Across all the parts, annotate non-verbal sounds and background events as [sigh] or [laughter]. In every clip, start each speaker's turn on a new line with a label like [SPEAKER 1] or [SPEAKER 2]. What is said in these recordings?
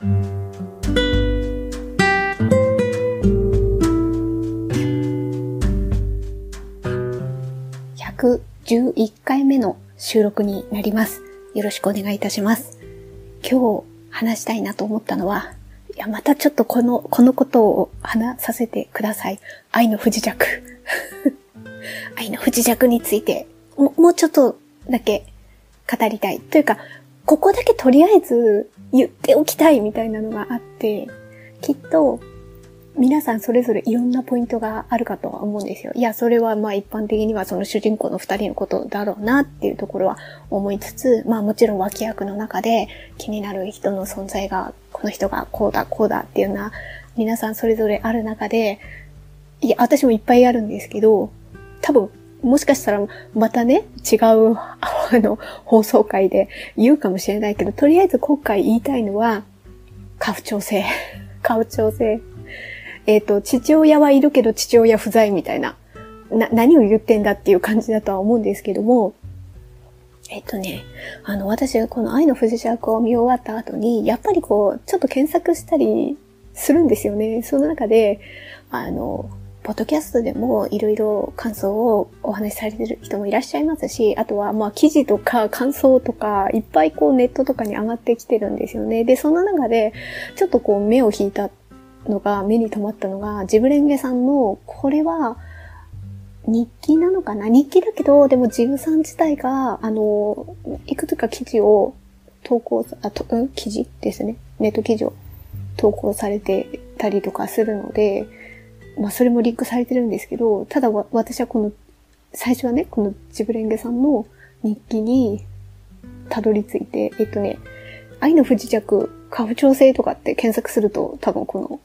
[SPEAKER 1] 111回目の収録になります。よろしくお願いいたします。今日話したいなと思ったのは、いや、またちょっとこの、このことを話させてください。愛の不時着。[laughs] 愛の不時着について、ももうちょっとだけ語りたい。というか、ここだけとりあえず言っておきたいみたいなのがあって、きっと皆さんそれぞれいろんなポイントがあるかとは思うんですよ。いや、それはまあ一般的にはその主人公の二人のことだろうなっていうところは思いつつ、まあもちろん脇役の中で気になる人の存在が、この人がこうだ、こうだっていうような、皆さんそれぞれある中で、いや、私もいっぱいあるんですけど、多分、もしかしたらまたね、違う、あの、放送回で言うかもしれないけど、とりあえず今回言いたいのは、家父長制。家父長制。えっ、ー、と、父親はいるけど父親不在みたいな、な、何を言ってんだっていう感じだとは思うんですけども、えっ、とね、あの、私がこの愛の不時着を見終わった後に、やっぱりこう、ちょっと検索したりするんですよね。その中で、あの、ポッドキャストでもいろいろ感想をお話しされてる人もいらっしゃいますし、あとはまあ記事とか感想とかいっぱいこうネットとかに上がってきてるんですよね。で、その中でちょっとこう目を引いたのが、目に留まったのが、ジブレンゲさんの、これは、日記なのかな？日記だけど、でもジブさん自体が、あの、いくつか記事を投稿、あ、と、うん？記事ですね。ネット記事を投稿されてたりとかするので、まあそれもリンクされてるんですけど、ただ私はこの、最初はね、このジブレンゲさんの日記にたどり着いて、えっとね、愛の不時着、過不調性とかって検索すると多分この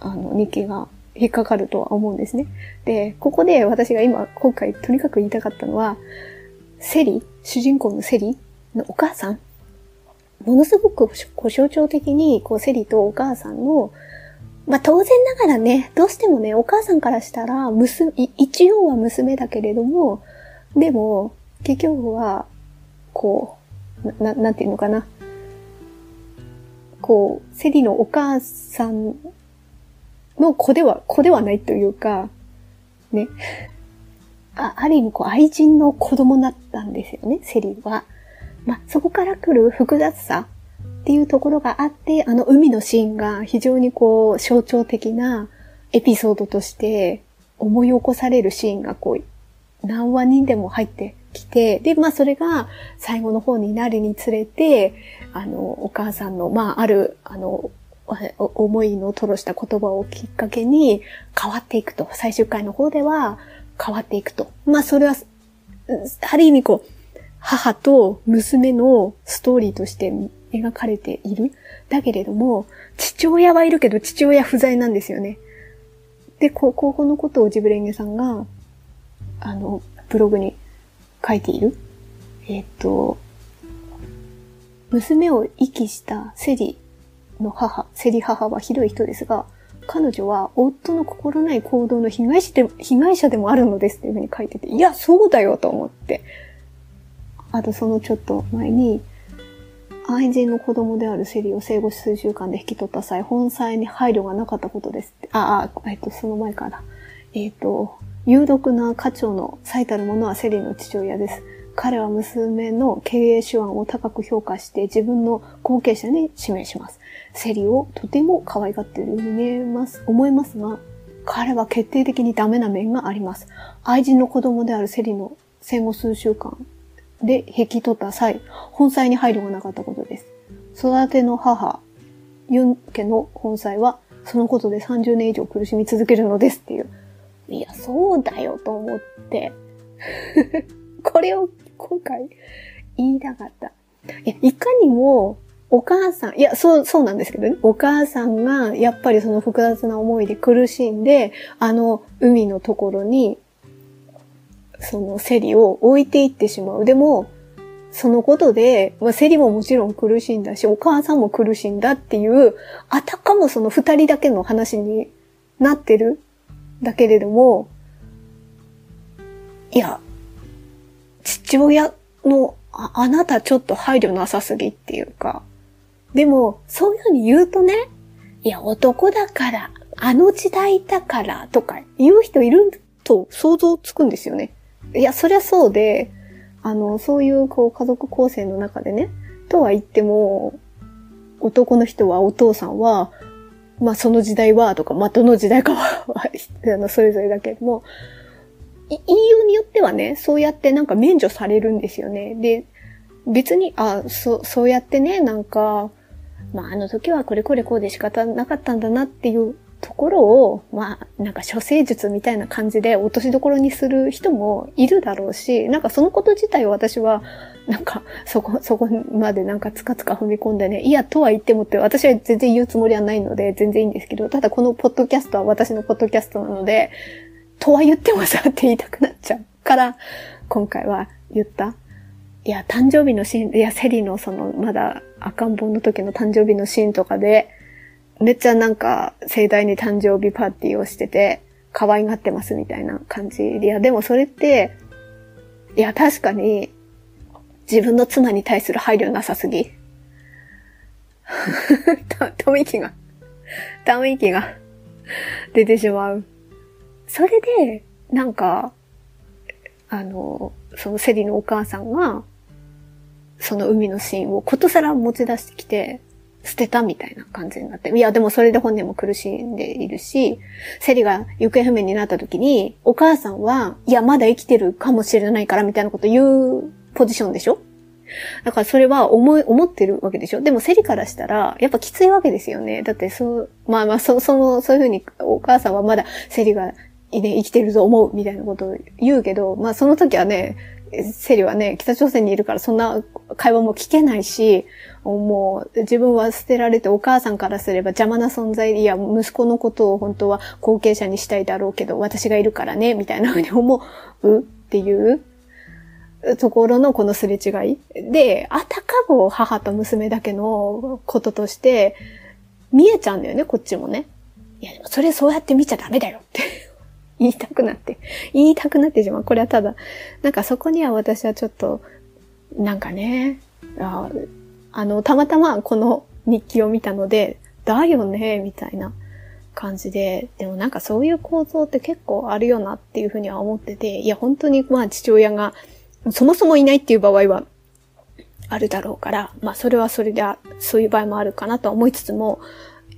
[SPEAKER 1] あの、日記が引っかかるとは思うんですね。で、ここで私が今、今回とにかく言いたかったのは、セリ、主人公のセリのお母さん、ものすごくこ象徴的に、こう、セリとお母さんの、まあ、当然ながらね、どうしてもね、お母さんからしたら、娘、一応は娘だけれども、でも、結局は、こう、な、なんていうのかな。こう、セリのお母さんの子では、子ではないというか、ね。あ、ある意味こう愛人の子供だったんですよね、セリは。まあ、そこから来る複雑さっていうところがあって、あの海のシーンが非常にこう象徴的なエピソードとして思い起こされるシーンがこう何話人でも入ってきて、で、まあそれが最後の方になるにつれて、あの、お母さんの、まあある、あの、思いのとろした言葉をきっかけに変わっていくと。最終回の方では変わっていくと。まあそれは、ある意味こう、母と娘のストーリーとして描かれている。だけれども、父親はいるけど父親不在なんですよね。で、こ高校のことをジブレンゲさんが、あの、ブログに書いている。えっ、と、娘を遺棄したセリの母、セリ母はひどい人ですが、彼女は夫の心ない行動の被害者で被害者でもあるのですっていうふうに書いてて、いや、そうだよと思って。あとそのちょっと前に、愛人の子供であるセリを生後数週間で引き取った際、本妻に配慮がなかったことですって。ああ、えっと、その前から。えっと、有毒な家長の最たるものはセリの父親です。彼は娘の経営手腕を高く評価して自分の後継者に指名します。セリをとても可愛がっているように見えます、思いますが、彼は決定的にダメな面があります。愛人の子供であるセリの戦後数週間で引き取った際、本妻に配慮がなかったことです。育ての母、ユン家の本妻は、そのことで30年以上苦しみ続けるのですっていう。いや、そうだよと思って。[laughs] これを今回言いたかった。いや、いかにもお母さん、いや、そう、そうなんですけどね。お母さんが、やっぱりその複雑な思いで苦しんで、あの、海のところに、そのセリを置いていってしまう。でも、そのことで、まあ、セリももちろん苦しんだし、お母さんも苦しんだっていう、あたかもその二人だけの話になってる。だけれども、いや、父親のああなたちょっと配慮なさすぎっていうか、でも、そういうふうに言うとね、いや、男だから、あの時代だからとか言う人いると想像つくんですよね。いや、そりゃそうで、あの、そういうこう家族構成の中でね、とは言っても、男の人はお父さんは、まあその時代はとか、まあどの時代かは [laughs] あの、それぞれだけども、言いようによってはね、そうやってなんか免除されるんですよね。で、別に、あ、そ、そうやってね、なんか、まああの時はこれこれこうで仕方なかったんだなっていうところを、まあ、なんか処世術みたいな感じで落としどころにする人もいるだろうし、なんかそのこと自体を私は、なんか、そこ、そこまでなんかつかつか踏み込んでね、いや、とは言ってもって、私は全然言うつもりはないので、全然いいんですけど、ただこのポッドキャストは私のポッドキャストなので、とは言ってもさって言いたくなっちゃうから、今回は言った。いや、誕生日のシーン、いや、セリのその、まだ赤ん坊の時の誕生日のシーンとかで、めっちゃなんか盛大に誕生日パーティーをしてて、可愛がってますみたいな感じ。いや、でもそれって、いや、確かに、自分の妻に対する配慮なさすぎ。[laughs] た、ため息が、ため息が出てしまう。それで、なんか、あの、そのセリのお母さんが、その海のシーンをことさら持ち出してきて、捨てたみたいな感じになって。いや、でもそれで本人も苦しんでいるし、セリが行方不明になった時に、お母さんは、いや、まだ生きてるかもしれないからみたいなこと言うポジションでしょ？だからそれは思い、思ってるわけでしょ？でもセリからしたら、やっぱきついわけですよね。だってそう、まあまあ、そ、その、そういうふうにお母さんはまだセリが、ね、生きてると思うみたいなことを言うけど、まあその時はね、セリはね、北朝鮮にいるからそんな会話も聞けないし、もう自分は捨てられてお母さんからすれば邪魔な存在いや、息子のことを本当は後継者にしたいだろうけど、私がいるからね、みたいなふうに思うっていうところのこのすれ違い。で、あたかも母と娘だけのこととして見えちゃうんだよね、こっちもね。いや、でもそれそうやって見ちゃダメだよって [laughs] 言いたくなって、言いたくなってしまう。これはただ、なんかそこには私はちょっと、なんかね、ああの、たまたまこの日記を見たので、だよね、みたいな感じで、でもなんかそういう構造って結構あるよなっていうふうには思ってて、いや、本当にまあ父親がそもそもいないっていう場合はあるだろうから、まあそれはそれで、そういう場合もあるかなとは思いつつも、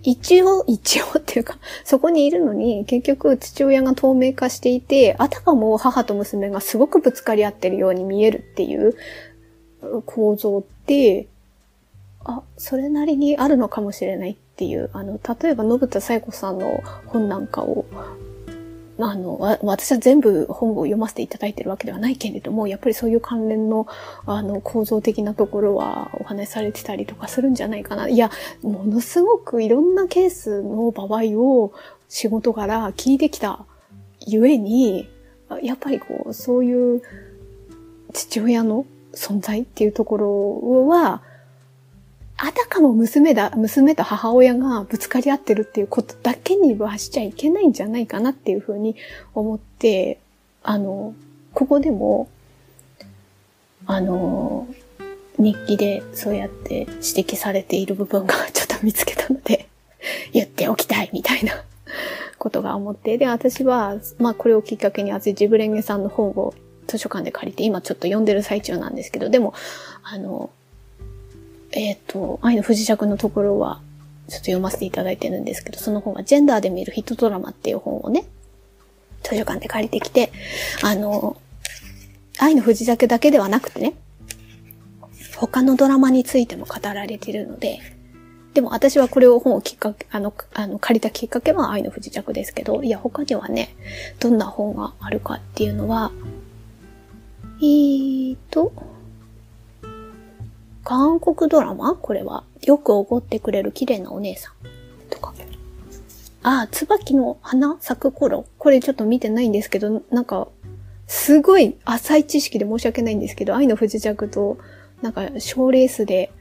[SPEAKER 1] 一応、一応っていうか、そこにいるのに、結局父親が透明化していて、あたかも母と娘がすごくぶつかり合ってるように見えるっていう構造って、あ、それなりにあるのかもしれないっていう、あの、例えば、信田紗友子さんの本なんかを、あの、私は全部本を読ませていただいてるわけではないけれども、やっぱりそういう関連の、あの、構造的なところはお話しされてたりとかするんじゃないかな。いや、ものすごくいろんなケースの場合を仕事から聞いてきたゆえに、やっぱりこう、そういう父親の存在っていうところは、あたかも娘だ、娘と母親がぶつかり合ってるっていうことだけにはしちゃいけないんじゃないかなっていうふうに思って、あの、ここでも、あの、日記でそうやって指摘されている部分がちょっと見つけたので [laughs] 言っておきたいみたいな [laughs] ことが思って、で、私は、まあこれをきっかけに、あジブレンゲさんの本を図書館で借りて、今ちょっと読んでる最中なんですけど、でも、あの、えっ、ー、と、愛の不時着のところは、ちょっと読ませていただいてるんですけど、その本はジェンダーで見るヒットドラマっていう本をね、図書館で借りてきて、あの、愛の不時着だけではなくてね、他のドラマについても語られているので、でも私はこれを本をきっかけ、あの、あの、借りたきっかけは愛の不時着ですけど、いや、他にはね、どんな本があるかっていうのは、えーと、韓国ドラマ？これは。よくおごってくれる綺麗なお姉さん。とか。あ、椿の花咲く頃？これちょっと見てないんですけど、なんか、すごい浅い知識で申し訳ないんですけど、愛の不時着と、なんか、賞レースで、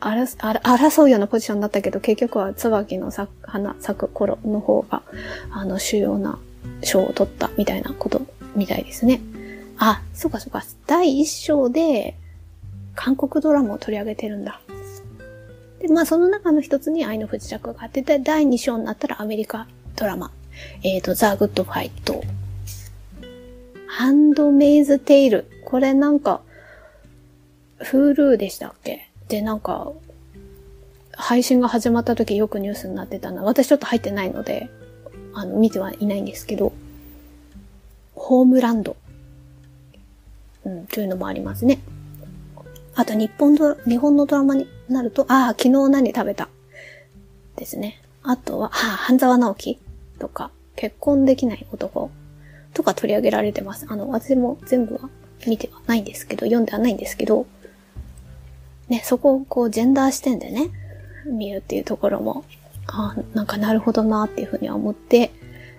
[SPEAKER 1] 争うようなポジションだったけど、結局は椿の花咲く頃の方が、あの、主要な賞を取ったみたいなことみたいですね。あ、そうかそうか。第一章で、韓国ドラマを取り上げてるんだ。で、まあその中の一つに愛の不時着があって、第2章になったらアメリカドラマ、えっ、ー、と、ザ・グッド・ファイト、ハンドメイズ・テイル。これなんか、 Hulu でしたっけ？で、なんか、配信が始まった時よくニュースになってたの私ちょっと入ってないので、あの、見てはいないんですけど、ホームランド。うん、というのもありますね。あと、日本ド、日本のドラマになると、ああ、昨日何食べた？ですね。あとは、ああ、半沢直樹？とか、結婚できない男？とか取り上げられてます。あの、私も全部は見てはないんですけど、読んではないんですけど、ね、そこをこう、ジェンダー視点でね、見るっていうところも、あなんかなるほどなっていうふうには思って、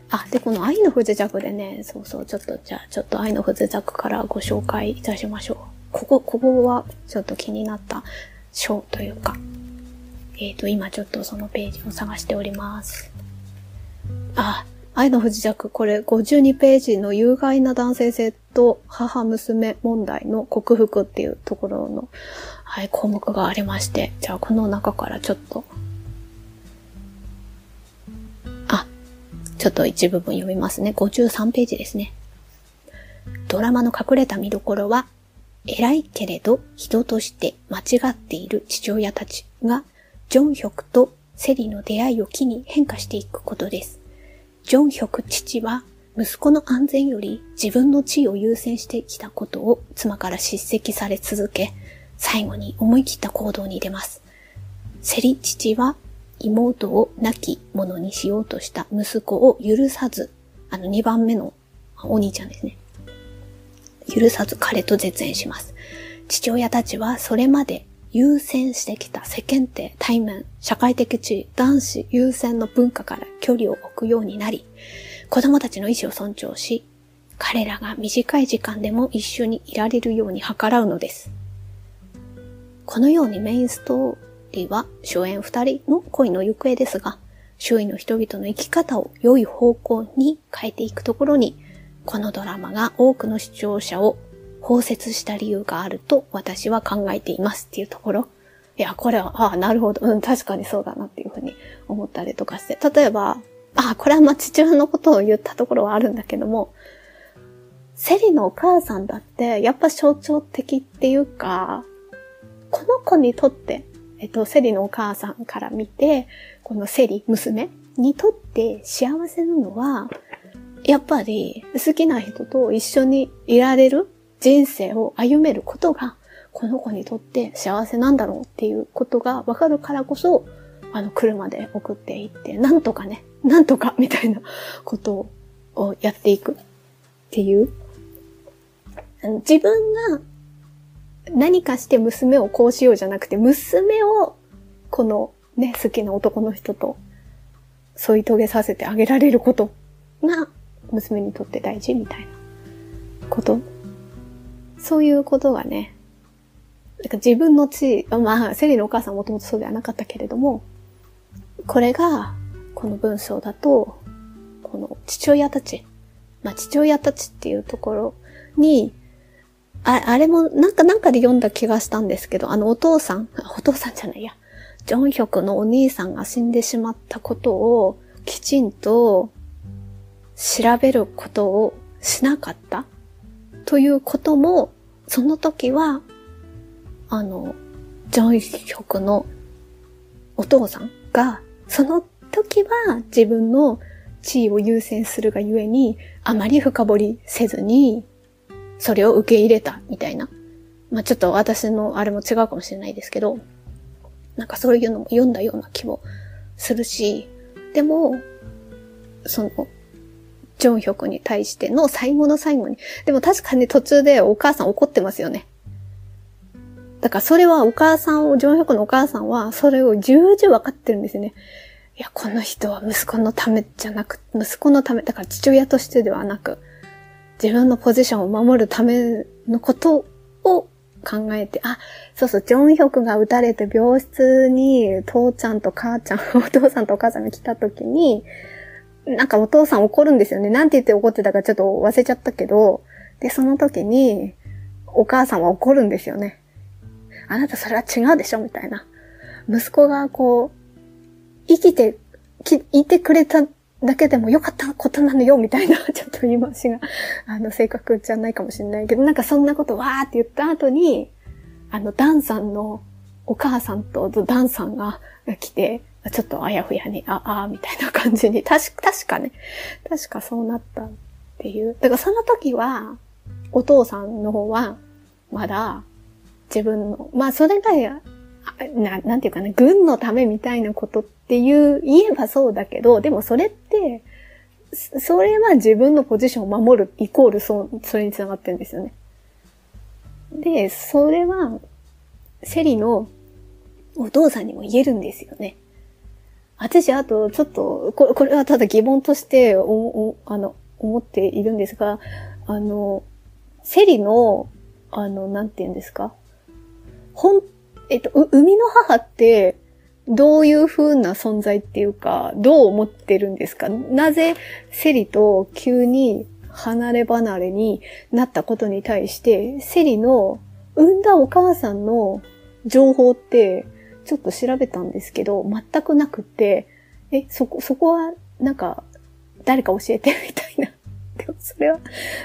[SPEAKER 1] あ、で、この愛の不時着でね、そうそう、ちょっと、じゃあ、ちょっと愛の不時着からご紹介いたしましょう。ここ、ここはちょっと気になった章というか、えっ、ー、と、今ちょっとそのページを探しております。あ、愛の不時着、これ52ページの有害な男性性と母娘問題の克服っていうところの、はい、項目がありまして、じゃあこの中からちょっと、あ、ちょっと一部分読みますね。53ページですね。ドラマの隠れた見どころは、偉いけれど人として間違っている父親たちが、ジョンヒョクとセリの出会いを機に変化していくことです。ジョンヒョク父は息子の安全より自分の地位を優先してきたことを妻から叱責され続け、最後に思い切った行動に出ます。セリ父は妹を亡き者にしようとした息子を許さず、あの2番目のお兄ちゃんですね。許さず彼と絶縁します。父親たちはそれまで優先してきた世間体、対面、社会的地位、男子優先の文化から距離を置くようになり、子供たちの意思を尊重し、彼らが短い時間でも一緒にいられるように計らうのです。このようにメインストーリーは初演二人の恋の行方ですが、周囲の人々の生き方を良い方向に変えていくところに、このドラマが多くの視聴者を包摂した理由があると私は考えていますっていうところ。いや、これは、ああ、なるほど。うん、確かにそうだなっていうふうに思ったりとかして。例えば、ああ、これはまあ父親のことを言ったところはあるんだけども、セリのお母さんだって、やっぱ象徴的っていうか、この子にとって、えっと、セリのお母さんから見て、このセリ、娘にとって幸せなのは、やっぱり好きな人と一緒にいられる人生を歩めることが、この子にとって幸せなんだろうっていうことがわかるからこそ、あの、車で送っていって、なんとかね、なんとかみたいなことをやっていくっていう。自分が何かして娘をこうしようじゃなくて、娘をこのね、好きな男の人と添い遂げさせてあげられることが娘にとって大事みたいなこと？そういうことがね、なんか自分の地位、まあ、セリのお母さんもともとそうではなかったけれども、これが、この文章だと、この父親たち、まあ父親たちっていうところに、ああれもなんかなんかで読んだ気がしたんですけど、あのお父さん、お父さんじゃないや、ジョンヒョクのお兄さんが死んでしまったことをきちんと調べることをしなかった？ということもその時は、あの、ジョンヒョクのお父さんが、その時は自分の地位を優先するがゆえに、あまり深掘りせずに、それを受け入れた、みたいな。まあ、ちょっと私のあれも違うかもしれないですけど、なんかそういうのも読んだような気もするし、でも、その、ジョンヒョクに対しての最後の最後に。でも確かに途中でお母さん怒ってますよね。だからそれはお母さんを、ジョンヒョクのお母さんはそれを重々分かってるんですよね。いや、この人は息子のためじゃなく、息子のため、だから父親としてではなく、自分のポジションを守るためのことを考えて、あ、そうそう、ジョンヒョクが撃たれて病室に父ちゃんと母ちゃん、[laughs] お父さんとお母さんが来た時に、なんかお父さん怒るんですよね。なんて言って怒ってたかちょっと忘れちゃったけど、で、その時に、お母さんは怒るんですよね。あなたそれは違うでしょみたいな息子がこう、生きて、き、いてくれただけでも良かったことなのよ、みたいな、[laughs] ちょっと言い回しが、あの、正確じゃないかもしれないけど、なんかそんなことわーって言った後に、あの、ダンさんのお母さんとダンさんが来て、ちょっとあやふやに、あ、あみたいな感じに、確か、確かね、確かそうなったっていう。だからその時は、お父さんの方は、まだ、自分の、まあそれが、な、なんていうかな、軍のためみたいなことっていう、言えばそうだけど、でもそれって、それは自分のポジションを守るイコールそう、それにつながってるんですよね。で、それは、セリのお父さんにも言えるんですよね。私、あと、ちょっと、これ、これはただ疑問としてお、お、あの、思っているんですが、あの、セリの、あの、なんて言うんですか？ほん、えっと、生みの母って、どういう風な存在っていうか、どう思ってるんですか？なぜセリと急に離れ離れになったことに対して、セリの産んだお母さんの情報ってちょっと調べたんですけど、全くなくて、え、そこ、そこは、なんか、誰か教えてみたいな。[laughs] でもそれは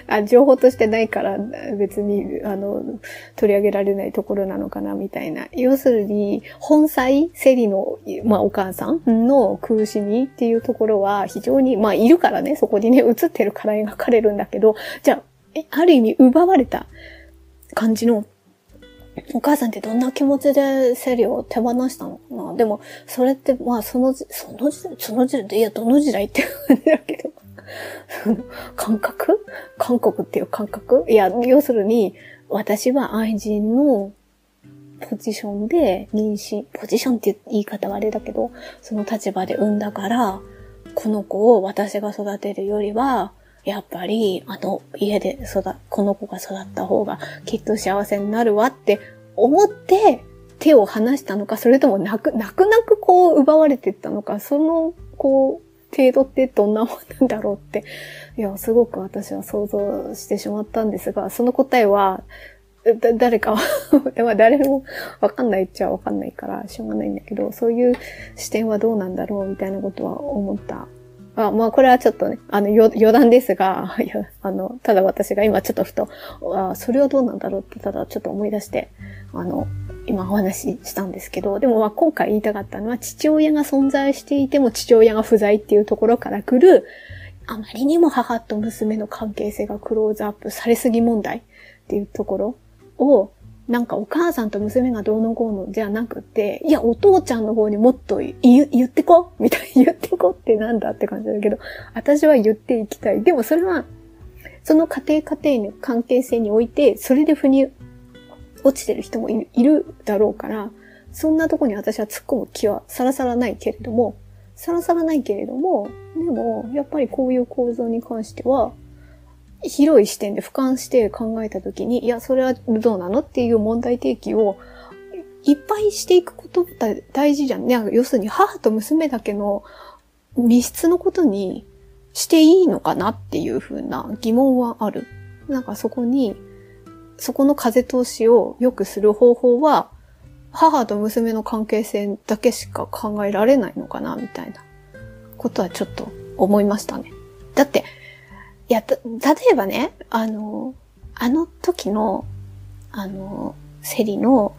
[SPEAKER 1] あ、情報としてないから別に、あの、取り上げられないところなのかな、みたいな。要するに、本妻、セリの、まあ、お母さんの苦しみっていうところは非常に、まあ、いるからね、そこにね、映ってるから描かれるんだけど、じゃあ、えある意味奪われた感じのお母さんってどんな気持ちでセリを手放したのかな？でも、それって、まあ、その、その時代、その時代、いや、どの時代って感じだけど。感覚？韓国っていう感覚？いや、要するに、私は愛人のポジションで妊娠、ポジションって言い方はあれだけど、その立場で産んだから、この子を私が育てるよりは、やっぱり、あの、家で育、この子が育った方がきっと幸せになるわって思って手を離したのか、それとも泣く、泣く泣くこう奪われてったのか、その、こう、程度ってどんなもんなんだろうって、いや、すごく私は想像してしまったんですが、その答えは、だ、誰かは [laughs] でも誰もわかんないっちゃわかんないから、しょうがないんだけど、そういう視点はどうなんだろうみたいなことは思ったまあまあ、これはちょっとね、あの、余談ですが、[laughs] いや、あの、ただ私が今ちょっとふと、あそれはどうなんだろうって、ただちょっと思い出して、あの、今お話ししたんですけど、でもまあ今回言いたかったのは、父親が存在していても父親が不在っていうところから来る、あまりにも母と娘の関係性がクローズアップされすぎ問題っていうところを、なんかお母さんと娘がどうのこうのじゃなくて、いや、お父ちゃんの方にもっと言ってこみたいに [laughs] 言ってこってなんだって感じだけど、私は言っていきたい。でもそれは、その家庭家庭の関係性において、それで腑に落ちてる人もいるだろうから、そんなとこに私は突っ込む気はさらさらないけれども、さらさらないけれども、でも、やっぱりこういう構造に関しては、広い視点で俯瞰して考えたときに、いや、それはどうなのっていう問題提起をいっぱいしていくことって大事じゃん。ね。要するに母と娘だけの密室のことにしていいのかなっていうふうな疑問はある。なんかそこに、そこの風通しを良くする方法は、母と娘の関係性だけしか考えられないのかなみたいなことはちょっと思いましたね。だって、いや、例えばね、あの、あの時の、あの、セリの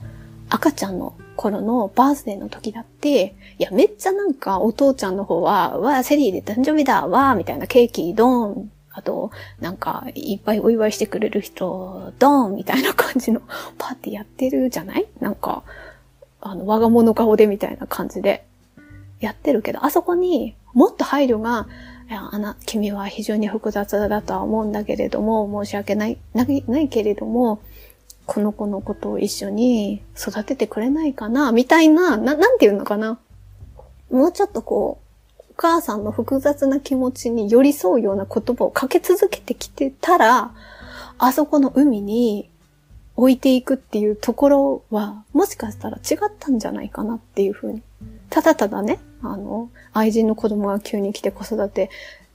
[SPEAKER 1] 赤ちゃんの頃のバースデーの時だって、いや、めっちゃなんかお父ちゃんの方は、わセリで誕生日だわみたいなケーキドーン、あと、なんか、いっぱいお祝いしてくれる人、ドーンみたいな感じのパーティーやってるじゃない？なんか、あの、我が物顔でみたいな感じでやってるけど、あそこにもっと配慮が、あな、君は非常に複雑だとは思うんだけれども、申し訳ない、ない、ないけれども、この子のことを一緒に育ててくれないかな、みたいな、な、なんていうのかな。もうちょっとこう、お母さんの複雑な気持ちに寄り添うような言葉をかけ続けてきてたら、あそこの海に置いていくっていうところは、もしかしたら違ったんじゃないかなっていうふうに。ただただね、あの、愛人の子供が急に来て子育て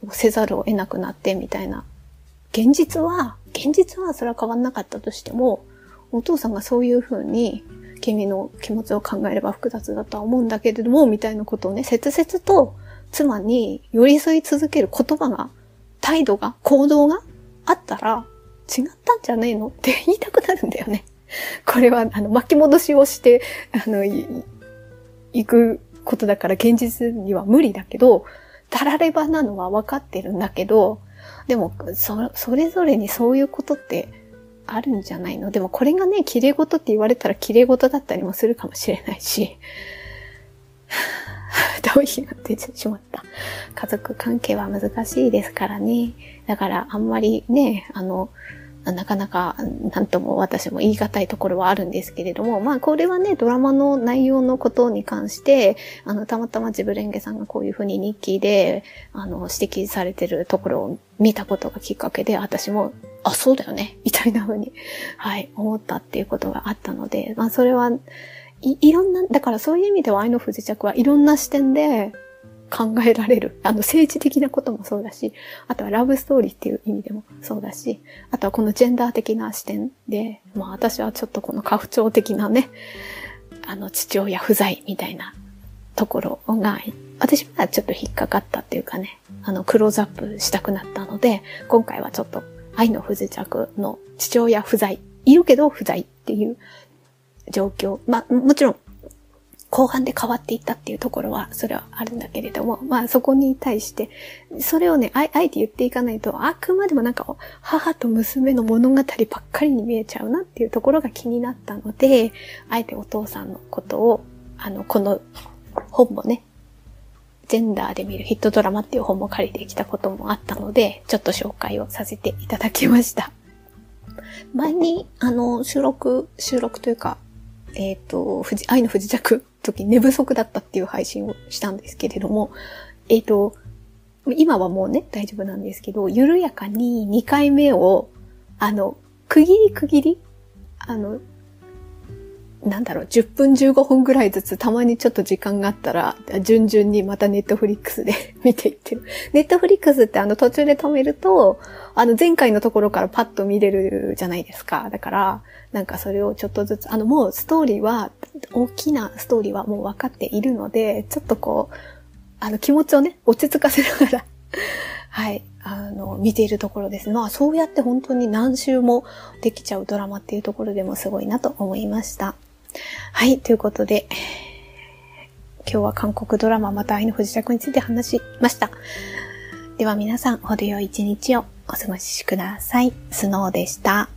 [SPEAKER 1] をせざるを得なくなってみたいな。現実は、現実はそれは変わんなかったとしても、お父さんがそういうふうに君の気持ちを考えれば複雑だとは思うんだけれども、みたいなことをね、切々と妻に寄り添い続ける言葉が、態度が、行動があったら、違ったんじゃねえの？って言いたくなるんだよね。これは、あの、巻き戻しをして、あの、行くことだから現実には無理だけど、たらればなのは分かってるんだけど、でも、そ、それぞれにそういうことってあるんじゃないの？でもこれがね、綺麗事って言われたら綺麗事だったりもするかもしれないし、どういうが出てしまった。家族関係は難しいですからね。だからあんまりね、あの、なかなか、なんとも私も言い難いところはあるんですけれども、まあこれはね、ドラマの内容のことに関して、あの、たまたまジブレンゲさんがこういうふうに日記で、あの、指摘されてるところを見たことがきっかけで、私も、あ、そうだよね、みたいなふうに、はい、思ったっていうことがあったので、まあそれは、い、いろんな、だからそういう意味では愛の不時着はいろんな視点で考えられる。あの、政治的なこともそうだし、あとはラブストーリーっていう意味でもそうだし、あとはこのジェンダー的な視点で、まあ私はちょっとこの家父長的なね、あの、父親不在みたいなところが、私はちょっと引っかかったっていうかね、あの、クローズアップしたくなったので、今回はちょっと愛の不時着の父親不在、いるけど不在っていう状況。まあ、もちろん後半で変わっていったっていうところは、それはあるんだけれども、まあそこに対して、それをね、あえて言っていかないと、あくまでもなんか、母と娘の物語ばっかりに見えちゃうなっていうところが気になったので、あえてお父さんのことを、あの、この本もね、ジェンダーで見るヒットドラマっていう本も借りてきたこともあったので、ちょっと紹介をさせていただきました。前に、あの、収録、収録というか、えっ、ー、と、愛の不時着時寝不足だったっていう配信をしたんですけれども、えっ、ー、と、今はもうね、大丈夫なんですけど、緩やかに2回目を、あの、区切り区切りあの、なんだろう、10分15分ぐらいずつたまにちょっと時間があったら、順々にまたネットフリックスで [laughs] 見ていってる。ネットフリックスってあの途中で止めると、あの前回のところからパッと見れるじゃないですか。だから、なんかそれをちょっとずつ、あのもうストーリーは、大きなストーリーはもう分かっているので、ちょっとこう、あの気持ちをね、落ち着かせながら [laughs] はい、あの、見ているところです。まあそうやって本当に何周もできちゃうドラマっていうところでもすごいなと思いました。はい、ということで、今日は韓国ドラマまた愛の不時着について話しました。では皆さん、程よい一日をお過ごしください。スノーでした。